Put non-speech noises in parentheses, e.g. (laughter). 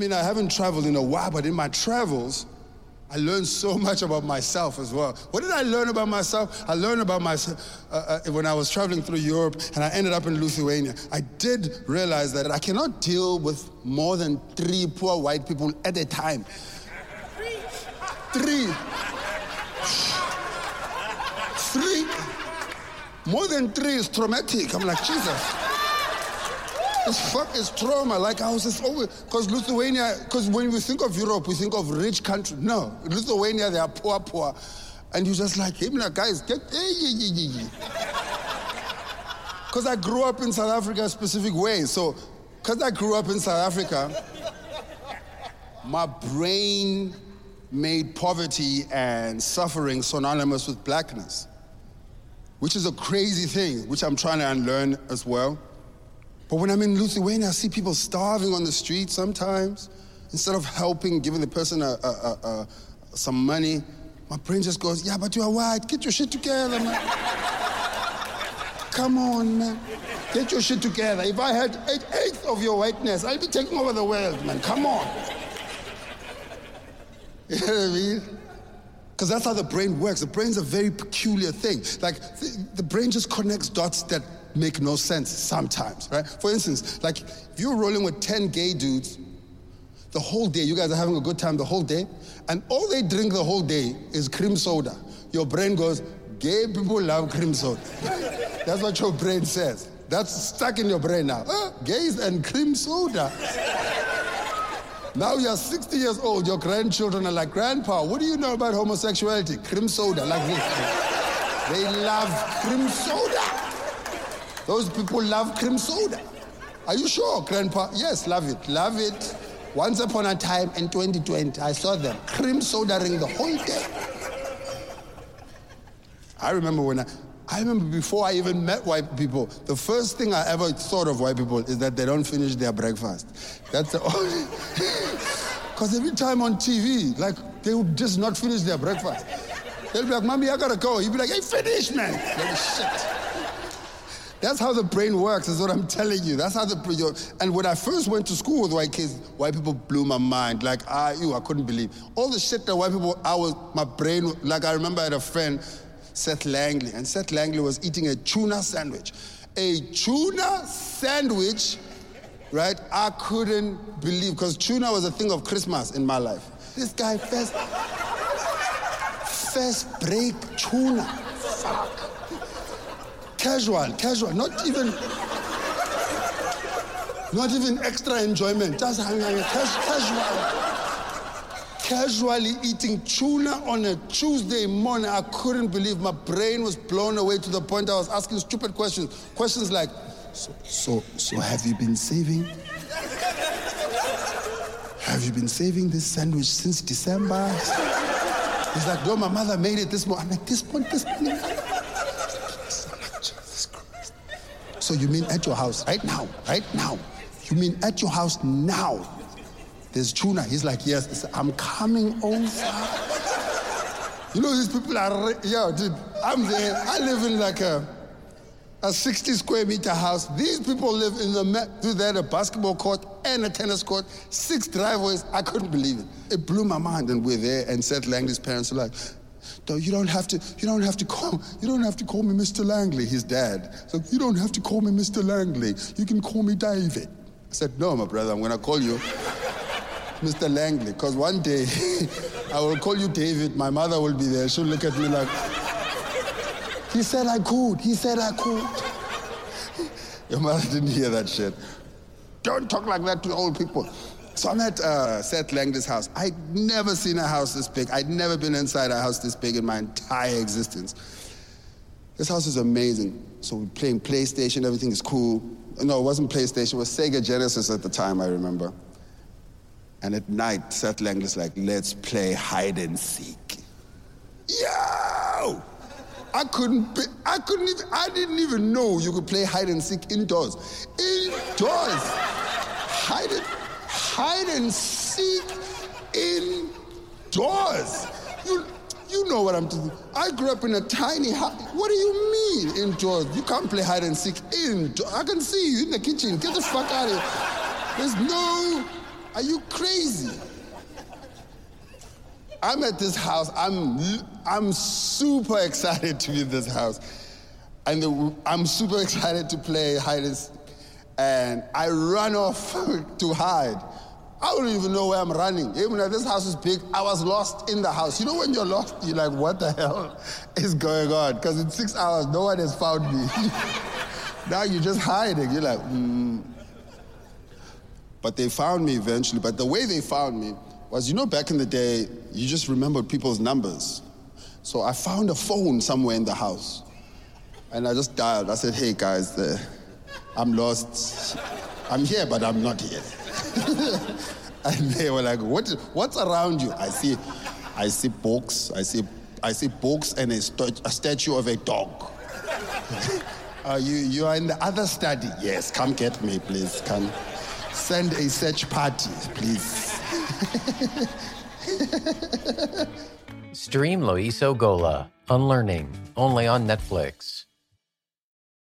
Mean, I haven't traveled in a while, but in my travels, I learned so (laughs) much about myself as well. What did I learn about myself? I learned about myself uh, uh, when I was traveling through Europe and I ended up in Lithuania. I did realize that I cannot deal with more than three poor white people at a time. Three. Three. More than three is traumatic. I'm like, Jesus. It's fuck is trauma. Like I was just always because Lithuania, because when we think of Europe, we think of rich country. No, Lithuania, they are poor, poor. And you just like him, like guys, get because I grew up in South Africa a specific way. So because I grew up in South Africa, my brain made poverty and suffering synonymous with blackness, which is a crazy thing, which I'm trying to unlearn as well. But when I'm in Lithuania, I see people starving on the street sometimes. Instead of helping, giving the person a, a, a, some money, my brain just goes, yeah, but you are white. Get your shit together, man. Come on, man. Get your shit together. If I had eight eighths of your whiteness, I'd be taking over the world, man. Come on. (laughs) You know what I mean? Because that's how the brain works. The brain's a very peculiar thing. Like, the, the brain just connects dots that make no sense sometimes, right? For instance, like if you're rolling with 10 gay dudes the whole day, you guys are having a good time the whole day, and all they drink the whole day is cream soda. Your brain goes, gay people love cream soda. (laughs) That's what your brain says. That's stuck in your brain now. Ah, gays and cream soda. Now you're 60 years old, your grandchildren are like, Grandpa, what do you know about homosexuality? Cream soda, like this. They love cream soda. Those people love cream soda. Are you sure, Grandpa? Yes, love it. Love it. Once upon a time in 2020, I saw them cream soda ring the whole day. I remember when I, I remember before I even met white people, the first thing I ever thought of white people is that they don't finish their breakfast. That's the only. (laughs) Because every time on TV, like, they would just not finish their breakfast. They'll be like, Mommy, I gotta go. You'd be like, Hey, finish, man. Like, shit. That's how the brain works, is what I'm telling you. That's how the brain. And when I first went to school with white kids, white people blew my mind. Like, ah, I, you, I couldn't believe. All the shit that white people, I was, my brain, like, I remember I had a friend, Seth Langley, and Seth Langley was eating a tuna sandwich. A tuna sandwich, right? I couldn't believe, because tuna was a thing of Christmas in my life. This guy first, first break tuna. Fuck. Casual, casual, not even, not even extra enjoyment, just casual. Casually eating tuna on a Tuesday morning, I couldn't believe my brain was blown away to the point I was asking stupid questions. Questions like, so, so, so have you been saving? Have you been saving this sandwich since December? He's like, no, my mother made it this morning. I'm like, this one, this morning. So you mean at your house right now, right now? You mean at your house now? There's tuna. He's like, yes. I'm coming over. You know, these people are, yeah, dude, I'm there. I live in like a, a 60 square meter house. These people live in the, dude, they had a basketball court and a tennis court, six driveways. I couldn't believe it. It blew my mind. And we're there, and Seth Langley's parents are like, No, you don't have to. You don't have to call. You don't have to call me Mr. Langley. His dad. So you don't have to call me Mr. Langley. You can call me David. I said, No, my brother. I'm gonna call you Mr. Langley, because one day (laughs) I will call you David. My mother will be there. She'll look at me like. He said I could. He said I could. (laughs) Your mother didn't hear that shit. Don't talk like that to old people. So I'm at uh, Seth Langley's house. I'd never seen a house this big. I'd never been inside a house this big in my entire existence. This house is amazing. So we're playing PlayStation, everything is cool. No, it wasn't PlayStation, it was Sega Genesis at the time, I remember. And at night, Seth Langley's like, let's play hide and seek. Yo! I couldn't, be, I couldn't even, I didn't even know you could play hide and seek indoors. Indoors! Hide and, hide and seek indoors. You, you know what I'm doing. I grew up in a tiny house. What do you mean indoors? You can't play hide and seek indoors. I can see you in the kitchen. Get the fuck out of here. There's no, are you crazy? I'm at this house. I'm, I'm super excited to be in this house. And the, I'm super excited to play hide and. I run off (laughs) to hide. I don't even know where I'm running. Even though this house is big, I was lost in the house. You know when you're lost, you're like, what the hell is going on? Because in six hours, no one has found me. (laughs) now you're just hiding. You're like, mm. But they found me eventually. But the way they found me was, you know, back in the day, you just remembered people's numbers. So I found a phone somewhere in the house. And I just dialed. I said, hey guys, uh, I'm lost. I'm here, but I'm not here. (laughs) and they were like, what, what's around you? I see, I see books. I see, I see books and a, a statue of a dog. (laughs) uh, you, you are in the other study. Yes, come get me, please. Come. Send a search party, please. Stream Loyiso Gola, Unlearning, only on Netflix.